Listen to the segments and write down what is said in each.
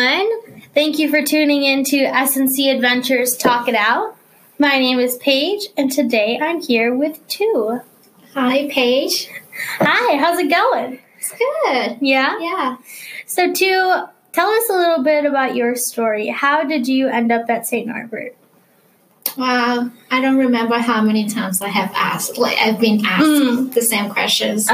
everyone. Thank you for tuning in to SNC Adventures Talk It Out. My name is Paige, and today I'm here with two. Hi, Paige. Hi, how's it going? It's good. Yeah? Yeah. So, two, tell us a little bit about your story. How did you end up at St. Norbert? Wow. I don't remember how many times I have asked, like, I've been asked Mm. the same questions.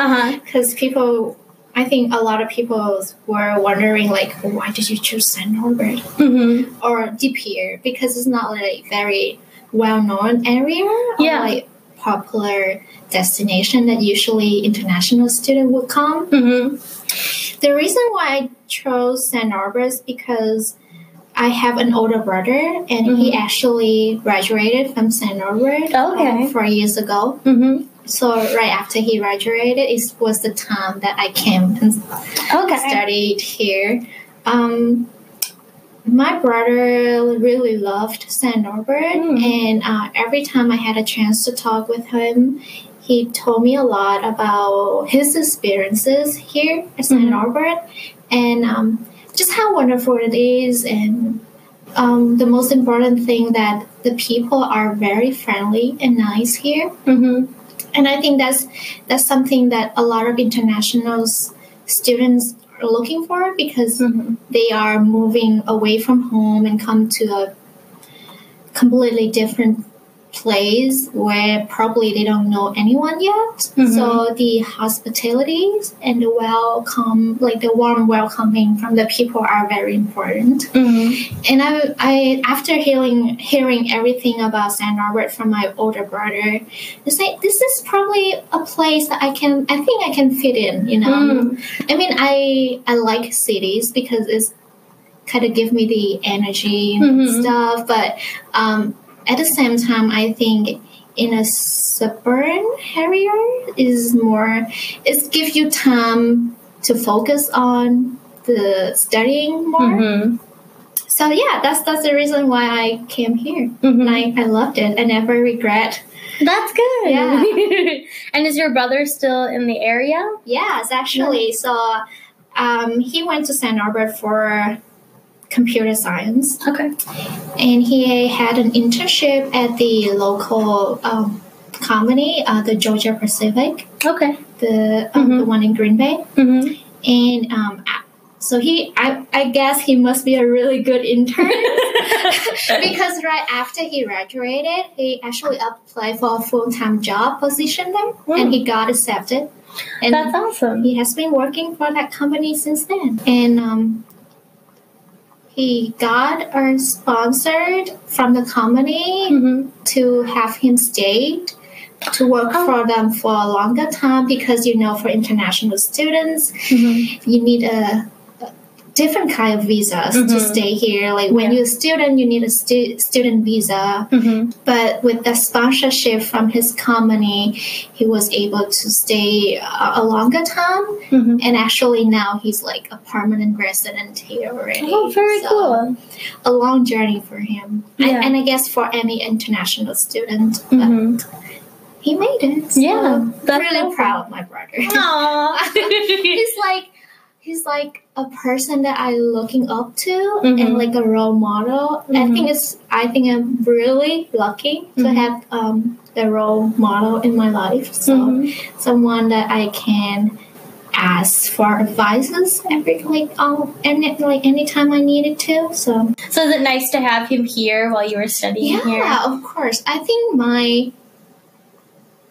Because people, I think a lot of people were wondering, like, why did you choose St. Norbert Mm-hmm. or De Pere? Because it's not like very well known area or Yeah. like popular destination that usually international student would come. Mm-hmm. The reason why I chose St. Norbert is because I have an older brother and he actually graduated from St. Norbert Okay. uh, four years ago. Mm-hmm. So right after he graduated, it was the time that I came and Okay. studied here. Um, my brother really loved St. Norbert, Mm. and uh, every time I had a chance to talk with him, he told me a lot about his experiences here at St. Mhm. Norbert and um, just how wonderful it is. And um, the most important thing that the people are very friendly and nice here Mm-hmm. And I think that's that's something that a lot of international students are looking for because Mm-hmm. they are moving away from home and come to a completely different place where probably they don't know anyone yet. Mhm. So the hospitality and the welcome, like the warm welcoming from the people, are very important. Mm-hmm. And I, I after hearing hearing everything about St. Norbert from my older brother, it's like this is probably a place that I can I think I can fit in. You know, Mm. I mean I I like cities because it's kind of give me the energy and Mhm. stuff, but um, at the same time, I think in a suburban area is more it gives you time to focus on the studying more. Mm-hmm. So yeah, that's that's the reason why I came here. Mm-hmm. And I, I loved it. I never regret. That's good. Yeah. and is your brother still in the area? Yes, actually. So um, he went to St. Norbert for computer science, Okay. and he had an internship at the local um, company, uh, the Georgia Pacific, Okay. the um, Mhm. the one in Green Bay. Mm-hmm. And um, so he, I, I guess he must be a really good intern. because right after he graduated, he actually applied for a full time job position there, and he got accepted. And That's awesome. he has been working for that company since then. And um, he got a sponsored from the company Mm-hmm. to have him stay to work Oh. for them for a longer time because you know for international students Mm-hmm. you need a, a different kind of visas to Mhm. stay here. Like when Yeah. you're a student, you need a stu- student visa. Mm-hmm. But with the sponsorship from his company, he was able to stay a, a longer time. Mm-hmm. And actually, now he's like a permanent resident here already. Oh, very So, cool. A long journey for him, And- Yeah. and, I guess for any international student. But Mm-hmm. he made it. So Yeah, that's really awesome. proud of my brother. Aww. he's like he's like a person that I'm looking up to Mhm. and like a role model. I Mhm. think it's I think I'm really lucky to Mhm. have um, the role model in my life. So Mhm. someone that I can ask for advices every like um any like anytime I needed to. So So is it nice to have him here while you were studying yeah, here? of course. I think my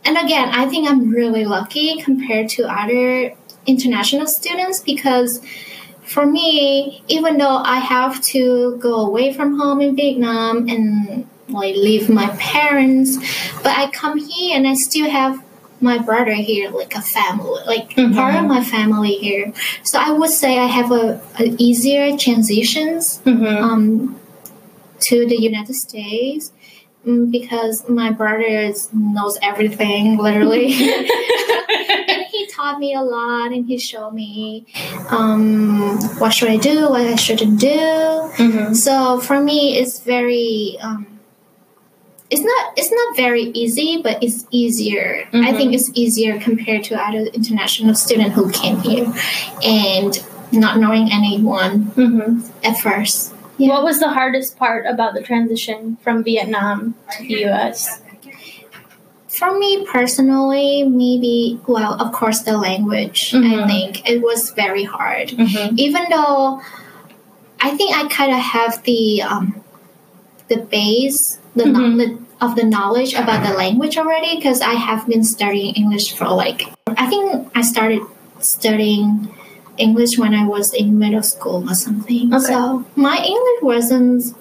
and again, I think I'm really lucky compared to other international students because for me, even though I have to go away from home in Vietnam and like leave my parents, but I come here and I still have my brother here, like a family, like Mhm. part of my family here. So I would say I have a, a easier transitions Mm-hmm. um, to the United States mm, because my brother knows everything, literally. taught me a lot and he showed me um, what should I do, what I shouldn't do. mm-hmm. So for me, it's very. Um, it's not. It's not very easy, but it's easier. I Mhm. think it's easier compared to other international student who came here, and not knowing anyone hmm at first. Yeah. What was the hardest part about the transition from Vietnam to the U.S.? For me personally, maybe, well, of course, the language. I Mhm. think it was very hard. Mm-hmm. Even though I think I kind of have the um, the base, the Mhm. knowledge of the knowledge about the language already, because I have been studying English for like, I think I started studying English when I was in middle school or something. Okay. So my English wasn't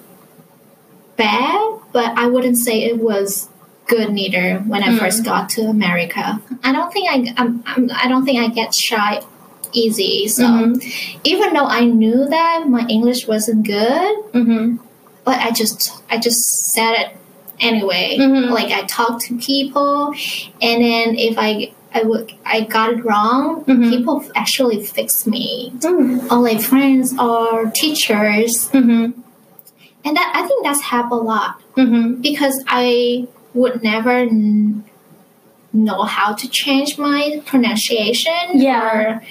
bad, but I wouldn't say it was good neither when I Mm. first got to America. I don't think I I'm, I'm, I don't think I get shy easy. So Mhm. even though I knew that my English wasn't good, Mm-hmm. but I just I just said it anyway. Mhm. Like I talked to people, and then if I I would I got it wrong, Mhm. people actually fixed me, Mm-hmm. or like friends or teachers, Mm-hmm. and that I think that's helped a lot Mm-hmm. because I would never n- know how to change my pronunciation Yeah. or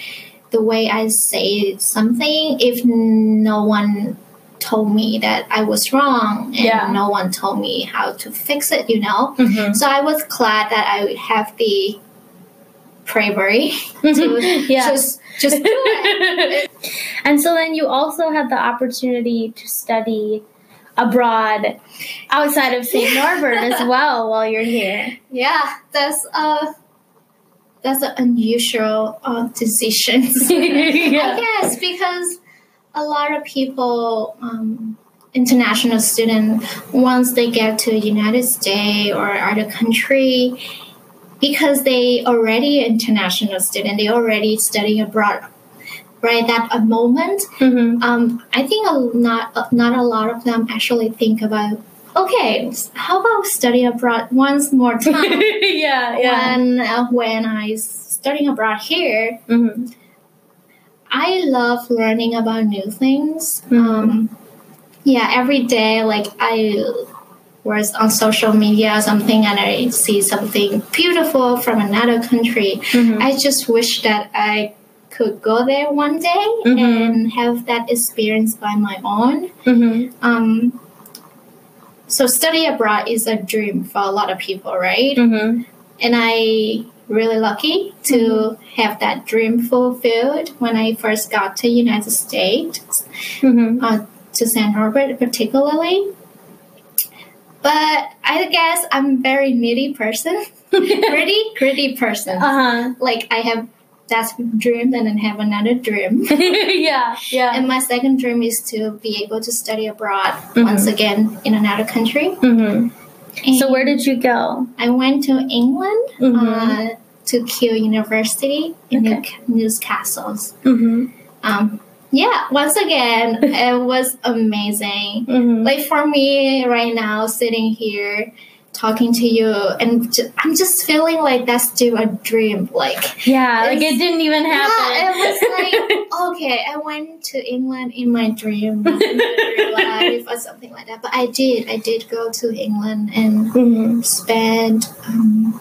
the way I say something if no one told me that I was wrong and Yeah. no one told me how to fix it, you know. Mm-hmm. So I was glad that I would have the bravery to yeah. just just do it. and so then you also had the opportunity to study abroad outside of St. Norbert as well while you're here. Yeah, that's a that's an unusual uh, decision. yeah. I guess because a lot of people, um, international students, once they get to United States or other country, because they already international student, they already studying abroad. Right at a moment, Mm-hmm. um, I think a, not not a lot of them actually think about. Okay, how about study abroad once more time? yeah, yeah. when uh, when I studying abroad here, Mm-hmm. I love learning about new things. Mhm. Um, yeah, every day, like I was on social media or something, and I see something beautiful from another country. Mhm. I just wish that I could go there one day Mhm. and have that experience by my own. Mm-hmm. Um, so study abroad is a dream for a lot of people, right? Mm-hmm. and I really lucky to have that dream fulfilled when I first got to United States, Mm-hmm. uh, to St. Norbert particularly. But I guess I'm very needy person, pretty gritty person. uh-huh. Like I have that dream and then have another dream. yeah, yeah. And my second dream is to be able to study abroad Mhm. once again in another country. Mm-hmm. So where did you go? I went to England Mhm. uh, to Keele University in Okay. Mm-hmm. Um, yeah, once again, it was amazing. Mm-hmm. Like for me right now, sitting here talking to you, and I'm just feeling like that's still a dream. Like, yeah, like it didn't even happen. yeah, it was like, okay, I went to England in my dream, life, or something like that. But I did, I did go to England and mm-hmm. spend, um,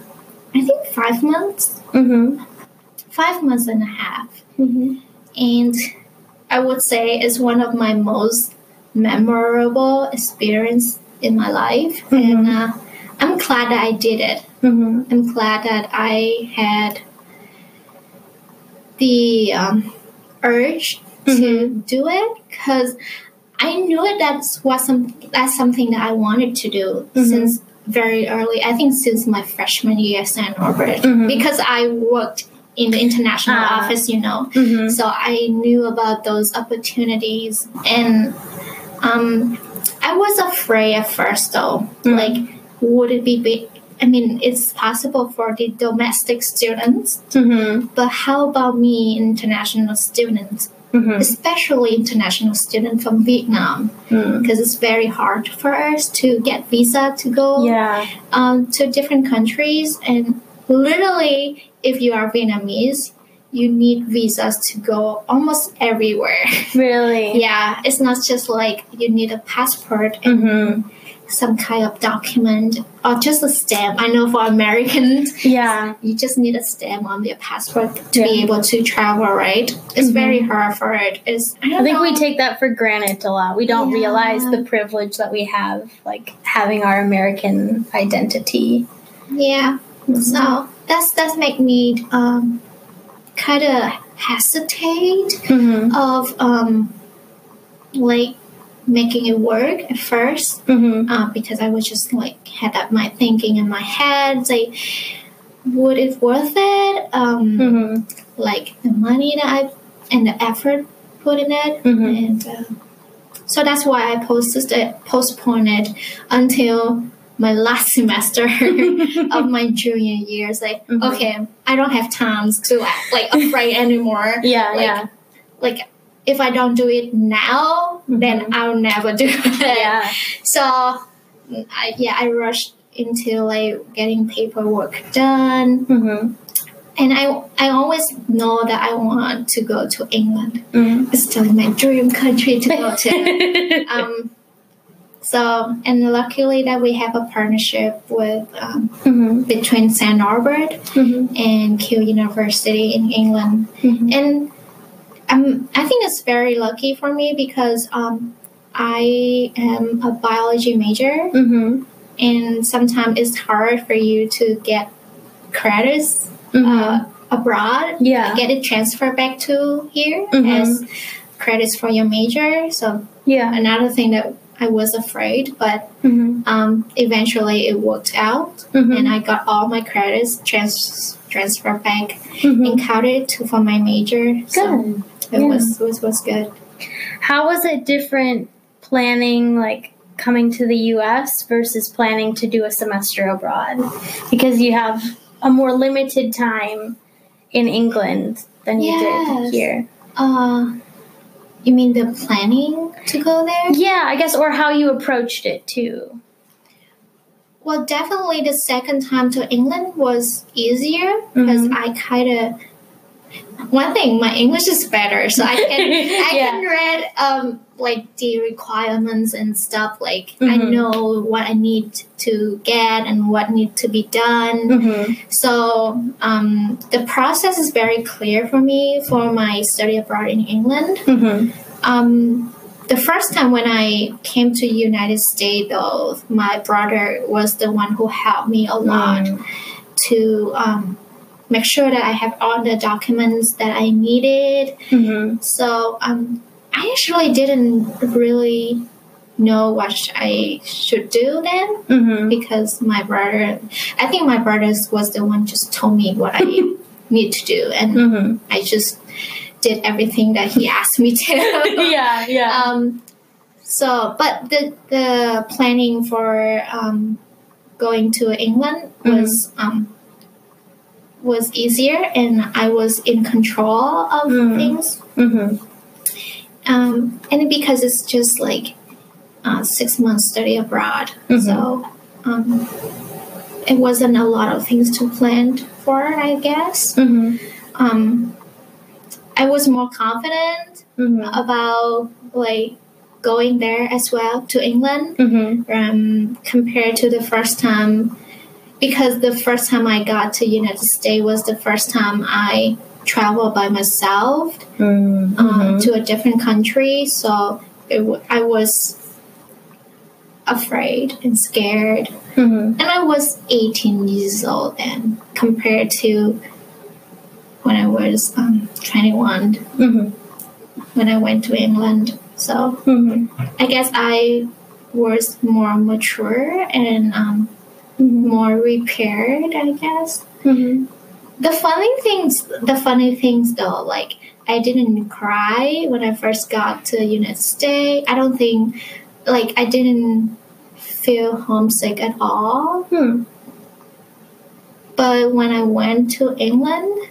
I think, five months. Mm-hmm. five months and a half. Mm-hmm. And I would say it's one of my most memorable experience in my life. And uh, I'm glad that I did it. Mm-hmm. I'm glad that I had the um, urge to do it because I knew it that's what some that's something that I wanted to do Mhm. since very early. I think since my freshman year at St. Norbert Mhm. because I worked in the international Ah. office, you know. Mm-hmm. So I knew about those opportunities, and um, I was afraid at first, though. Mm. Like, would it be big? I mean, it's possible for the domestic students, Mm-hmm. but how about me, international students, Mm-hmm. especially international students from Vietnam? Mm. Because it's very hard for us to get visa to go Yeah. um, to different countries and literally if you are vietnamese you need visas to go almost everywhere. Really? yeah, it's not just like you need a passport and Mm-hmm. Some kind of document or just a stamp. I know for Americans, Yeah. you just need a stamp on your passport to be able to travel, right? It's very hard for it. It's I, don't I think know. we take that for granted a lot. We don't Yeah. realize the privilege that we have, like having our American identity. yeah. So that's that's make me um, kind of hesitate Mm-hmm. of um, like making it work at first Mm-hmm. uh, because I was just like had that my thinking in my head like would it worth it um, Mm-hmm. like the money that I and the effort put in it Mhm. and uh, so that's why I posted it postponed it until my last semester of my junior year. It's like Mhm. okay, I don't have time to like afraid anymore. Yeah, like, yeah, Like if I don't do it now, then Mhm. I'll never do it. yeah. So, I, yeah, I rushed into like getting paperwork done, Mm-hmm. and I I always know that I want to go to England. Mm-hmm. It's still my dream country to go to. um, so, and luckily that we have a partnership with um, mm-hmm. between St. Norbert Mm-hmm. and Keele University in England, Mm-hmm. and um, I think it's very lucky for me because um, I am a biology major, Mm-hmm. and sometimes it's hard for you to get credits uh, abroad, Yeah. get it transferred back to here Mhm. as credits for your major. So Yeah. another thing that I was afraid, but Mm-hmm. um, eventually it worked out, Mhm. and I got all my credits trans- transferred back Mm-hmm. and counted to for my major. So Good. It Yeah. was was was good. How was it different planning, like coming to the U.S. versus planning to do a semester abroad? Because you have a more limited time in England than you Yes. did here. Uh, you mean the planning to go there? Yeah, I guess, or how you approached it too. Well, definitely the second time to England was easier because Mhm. I kind of. One thing, my English is better, so I can I Yeah. can read um like the requirements and stuff. Like I Mhm. know what I need to get and what need to be done. Mm-hmm. So um, the process is very clear for me for my study abroad in England. Mm-hmm. Um, the first time when I came to United States, though, my brother was the one who helped me a lot Mm. to um, make sure that I have all the documents that I needed. Mm-hmm. So um, I actually didn't really know what I should do then Mm-hmm. because my brother, I think my brother was the one just told me what I need to do, and Mm-hmm. I just did everything that he asked me to. yeah, yeah. um, so, but the the planning for um, going to England was um, was easier, and I was in control of Mm. things. mm-hmm. Um, and because it's just like uh, six months study abroad, Mhm. so um, it wasn't a lot of things to plan for. I guess Mm-hmm. um, I was more confident Mm-hmm. about like going there as well to England Mm-hmm. um, compared to the first time because the first time I got to United States was the first time I traveled by myself Mm-hmm. um, to a different country so w- I was afraid and scared Mm-hmm. and I was 18 years old then compared to when I was um, 21 Mm-hmm. when I went to England so Mm-hmm. I guess I was more mature and um, Mm-hmm. more repaired. I guess Mm-hmm. the funny things, the funny things though, like I didn't cry when I first got to United States. I don't think, like I didn't feel homesick at all. Hmm. But when I went to England,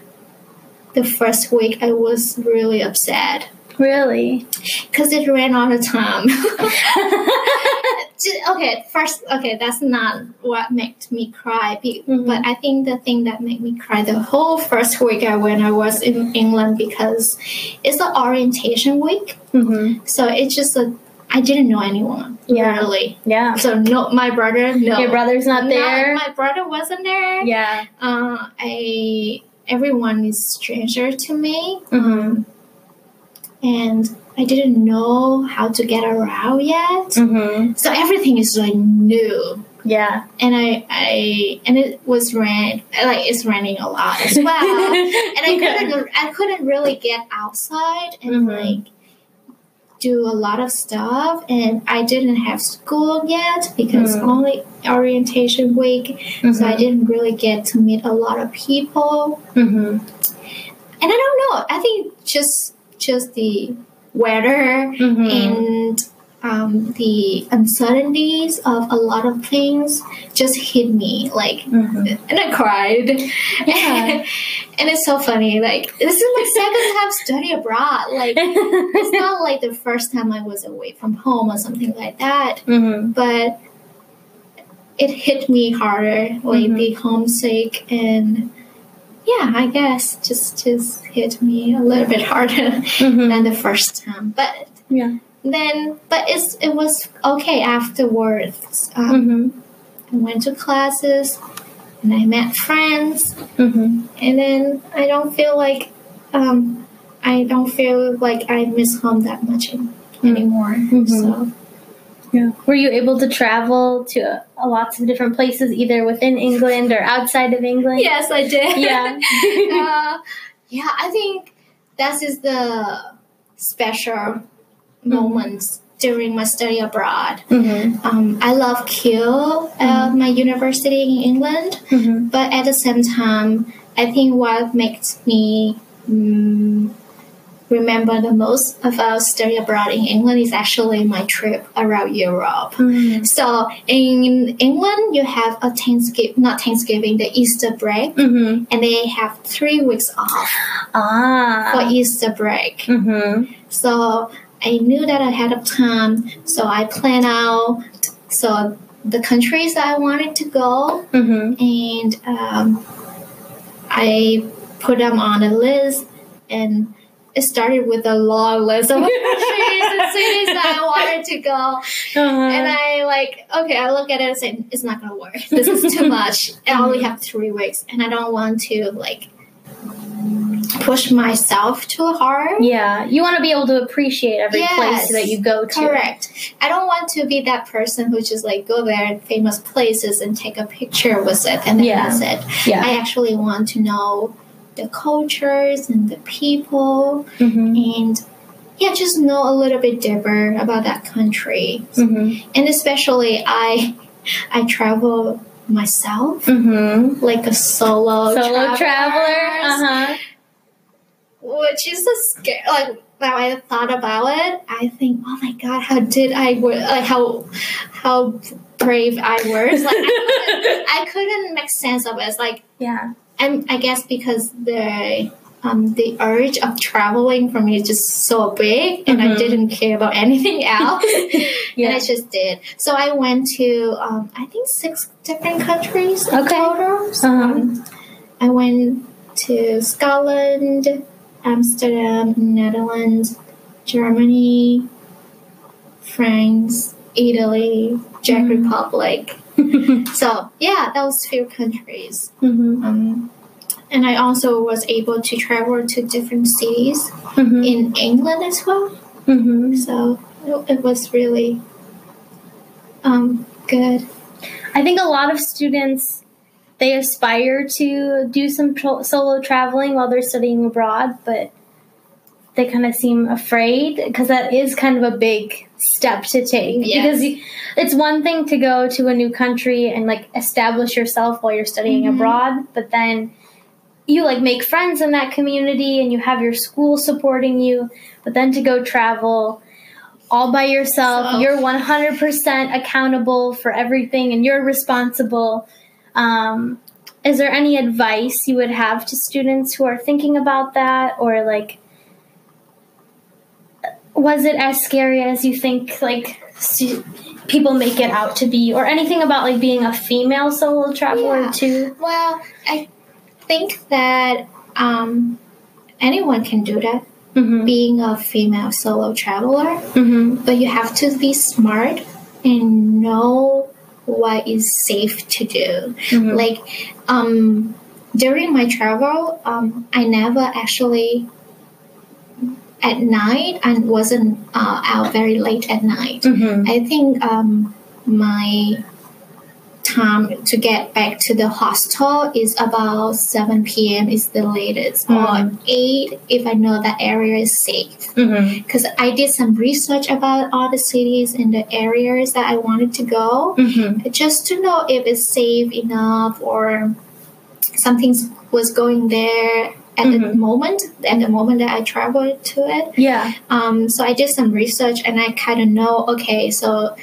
the first week I was really upset Really? because it ran out of time. Okay, first, okay, that's not what made me cry. Mhm. But I think the thing that made me cry the whole first week I when I was in England because it's the orientation week. Mm-hmm. So it's just a I didn't know anyone Yeah. really. Yeah. So no, my brother no. Your brother's not there. No, my brother wasn't there. yeah. Uh, I everyone is stranger to me. Mm-hmm. and I didn't know how to get around yet. Mm-hmm. So everything is like new. Yeah. And I, I and it was rain like it's raining a lot as well. and I Yeah. couldn't I couldn't really get outside and Mhm. like do a lot of stuff and I didn't have school yet because Mhm. only orientation week so I didn't really get to meet a lot of people Mm-hmm. and I don't know I think just just the weather Mm-hmm. and um, the uncertainties of a lot of things just hit me like Mm-hmm. and I cried Yeah. and it's so funny like this is my second time study abroad like it's not like the first time I was away from home or something like that mm-hmm. but it hit me harder like Mhm. the homesick and yeah I guess just just hit me a little bit harder Mm-hmm. than the first time but Yeah. then but it's it was okay afterwards um, Mm-hmm. i went to classes and i met friends Mm-hmm. and then i don't feel like um, i don't feel like i miss home that much an- anymore Mhm. so Yeah. Were you able to travel to uh, lots of different places, either within England or outside of England? yes i did Yeah. uh, yeah i think that is the special moments during my study abroad mm-hmm. um, i love Keele uh, my university in england Mm-hmm. But at the same time, I think what makes me mm, remember the most about study abroad in England is actually my trip around Europe. Mm-hmm. So in England, you have a Thanksgiving, not Thanksgiving, the Easter break, Mm-hmm. and they have three weeks off Ah. for Easter break. Mm-hmm. So I knew that ahead of time. So I plan out so the countries that I wanted to go Mm-hmm. and um, I put them on a list, and it started with a long list of countries and cities that I wanted to go. Uh-huh. And I like, okay, I look at it and say, it's not gonna work. This is too much. I only have three weeks, and I don't want to like push myself too hard. yeah, you want to be able to appreciate every Yes. place that you go to. Correct. I don't want to be that person who just like go there famous places and take a picture with it and then Yeah. that's it. Yeah. I actually want to know the cultures and the people Mm-hmm. and yeah, just know a little bit deeper about that country. Mm-hmm. And especially I I travel myself Mm-hmm. like a solo Solo traveler. traveler, Uh-huh. which is a scare. Like now I thought about it, I think, oh my god, how did I wo- like how how brave I was. Like I couldn't, I couldn't make sense of it. It's like Yeah. And I guess because the um, the urge of traveling for me is just so big, and I Mhm. didn't care about anything else, and I just did. So I went to um, I think six different countries in Okay. total. So, Uh-huh. um, I went to Scotland, Amsterdam, Netherlands, Germany, France, Italy, Czech Mhm. Republic. So yeah, those few countries. Mm-hmm. Um, and I also was able to travel to different cities Mm-hmm. in England as well. Mm-hmm. So it, was really um, good. I think a lot of students they aspire to do some tro- solo traveling while they're studying abroad, but they kind of seem afraid because that is kind of a big step to take. Yes. Because it's one thing to go to a new country and like establish yourself while you're studying Mhm. abroad, but then you like make friends in that community and you have your school supporting you, but then to go travel all by yourself, So- you're 100% accountable for everything and you're responsible. Um, is there any advice you would have to students who are thinking about that or like was it as scary as you think like stu- people make it out to be, or anything about like being a female solo traveler Yeah. too? Well, I think that um, anyone can do that, Mm-hmm. being a female solo traveler, Mm-hmm. but you have to be smart and know what is safe to do. Mhm. Like um, during my travel, um, I never actually at night and wasn't uh, out very late at night. Mm-hmm. I think um, my time to get back to the hostel is about 7 p.m. is the latest or 8 if I know that area is safe Mm-hmm. because I did some research about all the cities and the areas that I wanted to go Mm-hmm. just to know if it's safe enough or something was going there at the Mhm. moment at the moment that I traveled to it Yeah. um, so I did some research and I kind of know, okay, so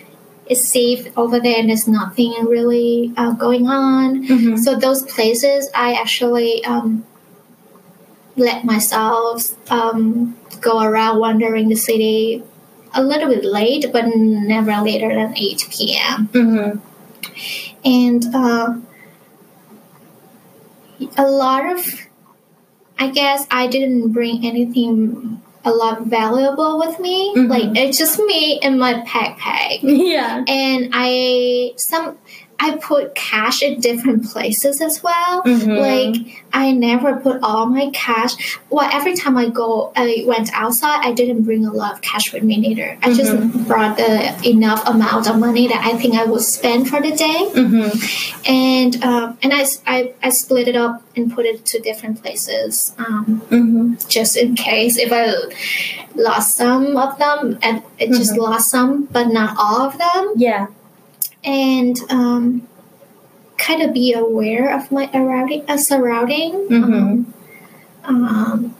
it's safe over there and there's nothing really uh, going on. Mm-hmm. So those places, I actually um, let myself um, go around wandering the city a little bit late, but never later than 8 p.m. Mm-hmm. And uh, a lot of, I guess I didn't bring anything a lot valuable with me. Mhm. Like it's just me and my backpack. Yeah. And I some I put cash in different places as well. Mhm. Like I never put all my cash. Well, every time I go, I went outside. I didn't bring a lot of cash with me neither. I just brought the enough amount of money that I think I would spend for the day Mm-hmm. and um, and I, I, I split it up and put it to different places um, Mm-hmm. just in case if I lost some of them and I just lost some but not all of them Yeah. And um, kind of be aware of my surrounding, uh, surrounding um, um,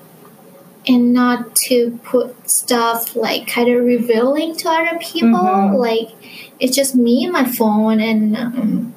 and not to put stuff like kind of revealing to other people Mhm. like it's just me and my phone and um,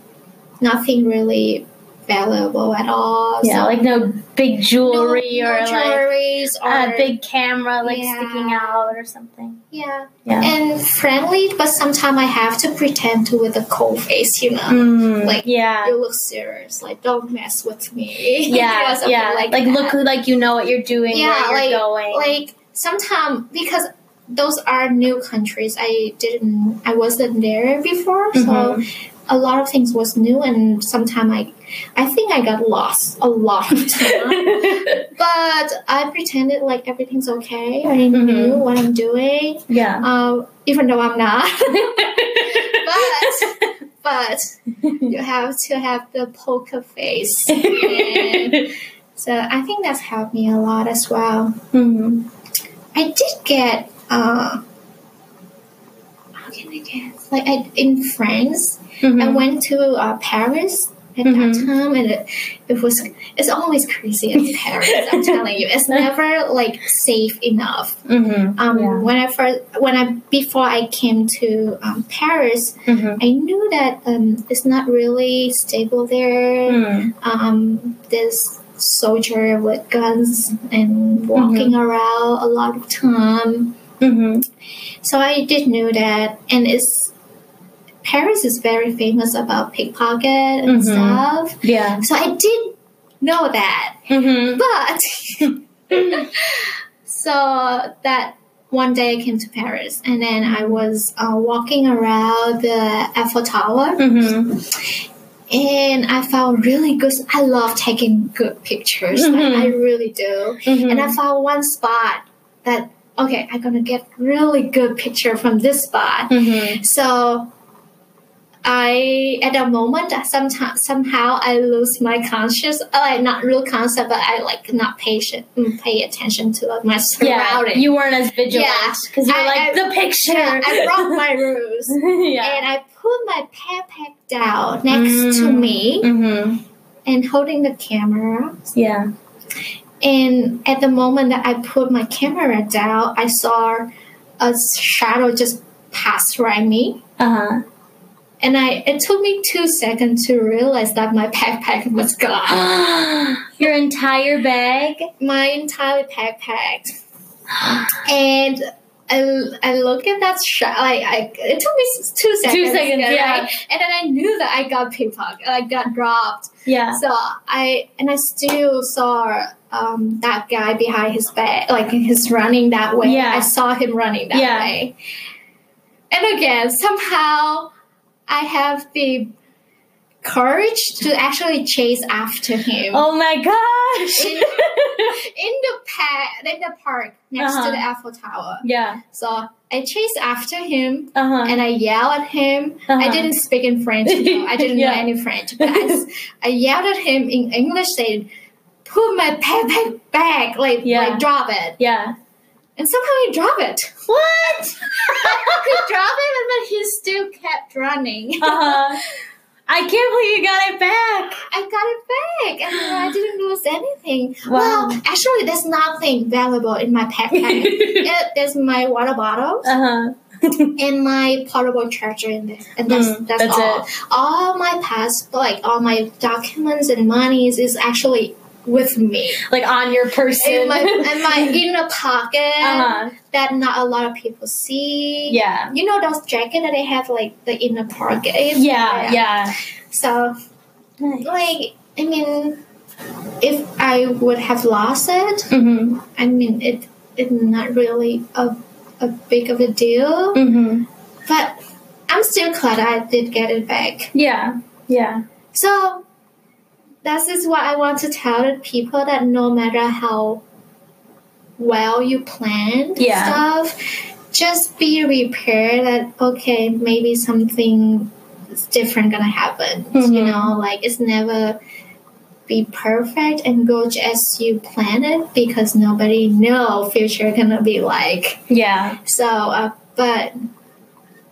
nothing really valuable at all Yeah. So Like no big jewelry no or like or a big camera like Yeah. sticking out or something. yeah Yeah. and friendly but sometimes i have to pretend to with a cold face you know Mm, Like, yeah. you look serious like don't mess with me Yeah, yeah. Like, that. look like you know what you're doing, Yeah, where you're like- going. like sometimes because those are new countries i didn't i wasn't there before so Mhm. A lot of things was new and sometimes i i think i got lost a lot of time but i pretended like everything's okay i Mhm. knew what i'm doing yeah. uh, even though i'm not but but you have to have the poker face and so i think that's helped me a lot as well Mhm. I did get uh how can I get like I, in France I Mhm. went to uh, Paris at Mhm. that time and it, it was it's always crazy in Paris I'm telling you it's never like safe enough Mhm. um Yeah. when I first when I before I came to um, Paris Mhm. I knew that um it's not really stable there Mm. um, this soldier with guns and walking around a lot of time. Mhm. So I did know that, and it's Paris is very famous about pickpocket and Mhm. stuff. Yeah. So I did know that, Mhm. but so that one day I came to Paris, and then I was uh, walking around the Eiffel Tower. Mhm. and I found really good. I love taking good pictures. Like, I really do. Mhm. And I found one spot that okay, I'm gonna get really good picture from this spot. Mhm. So I at the moment sometimes somehow I lose my conscious like not real concept but I like not patient mm, pay attention to like, my Yeah. surroundings. You weren't as vigilant Yeah. because you're like I- the picture. Yeah, I brought my rules. yeah. And I put my backpack down next to Mm. me Mhm. and holding the camera. Yeah. And at the moment that I put my camera down, I saw a shadow just pass right me. Uh huh. And I it took me two seconds to realize that my backpack was gone. Your entire bag. my entire backpack. And I, I look at that shot like I it took me two seconds. seconds, yeah. right? And then I knew that I got pickpocket, I got dropped. Yeah. So I and I still saw um, that guy behind his back, like he's running that way. Yeah. I saw him running that Yeah. way. And again, somehow I have the courage to actually chase after him. Oh my gosh. In, in the pa- in the park next Uh-huh. to the Eiffel Tower. yeah. So I chased after him Uh huh. and I yelled at him. I Uh-huh. didn't speak in French. No, I didn't Yeah. know any French. But I, I yelled at him in English, saying, "Put my backpack back, like Yeah. like drop it." Yeah. And somehow he dropped it. What? he dropped it, then he still kept running. Uh huh. I can't believe you got it back. I got it back, and I didn't lose anything. Wow. Well, actually, there's nothing valuable in my backpack. it, there's my water bottle. Uh huh. and my portable charger in there, and that's Mm, that's, that's all. All my pass, like all my documents and monies, is actually with me like on your person. in my in my inner pocket uh huh. that not a lot of people see. Yeah. You know those jacket that they have like the inner pocket. Yeah. Yeah. So Nice. like I mean, if I would have lost it, Mhm. I mean it it's not really a a big of a deal. Mhm. But I'm still glad I did get it back. Yeah. Yeah. So that is what I want to tell the people that no matter how well you plan Yeah. stuff, just be prepared that okay, maybe something different gonna happen. You Mhm. know, like it's never be perfect and go as you plan it because nobody know future gonna be like. Yeah. So, uh, but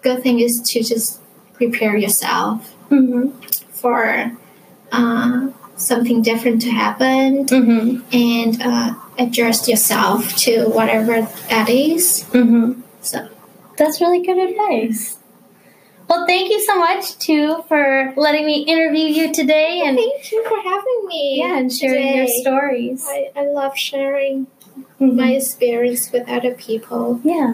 good thing is to just prepare yourself Mhm. for uh, something different to happen Mhm. and uh, adjust yourself to whatever that is. Mhm. So, That's really good advice. Well, thank you so much too for letting me interview you today and thank you for having me. yeah, and sharing your stories. I, I love sharing Mhm. my experience with other people. yeah.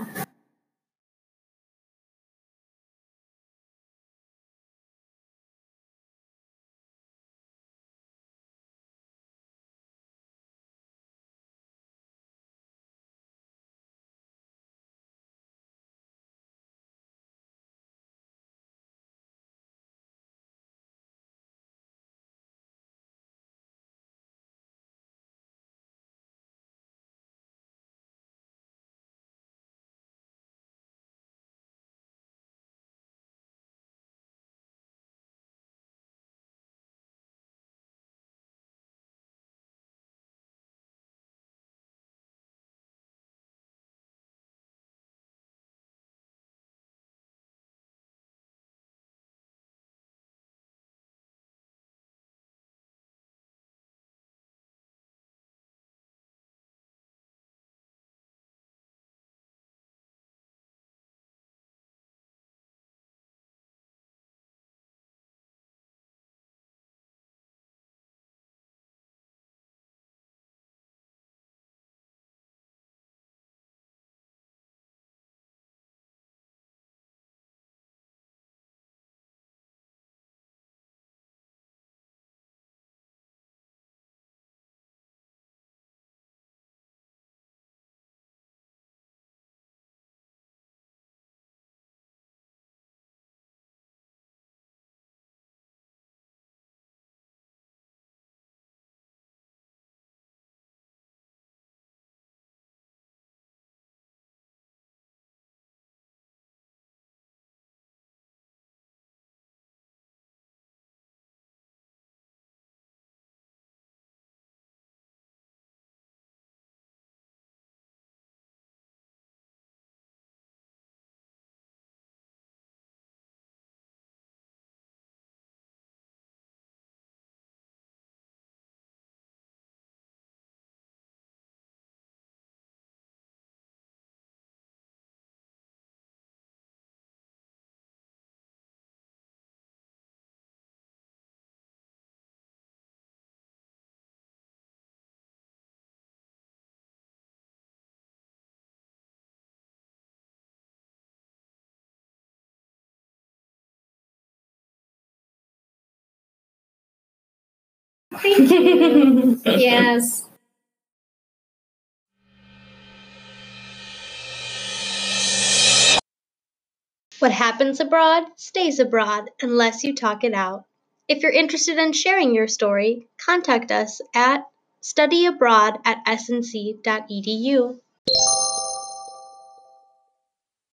Thank you. yes. What happens abroad stays abroad unless you talk it out. If you're interested in sharing your story, contact us at studyabroad at snc.edu.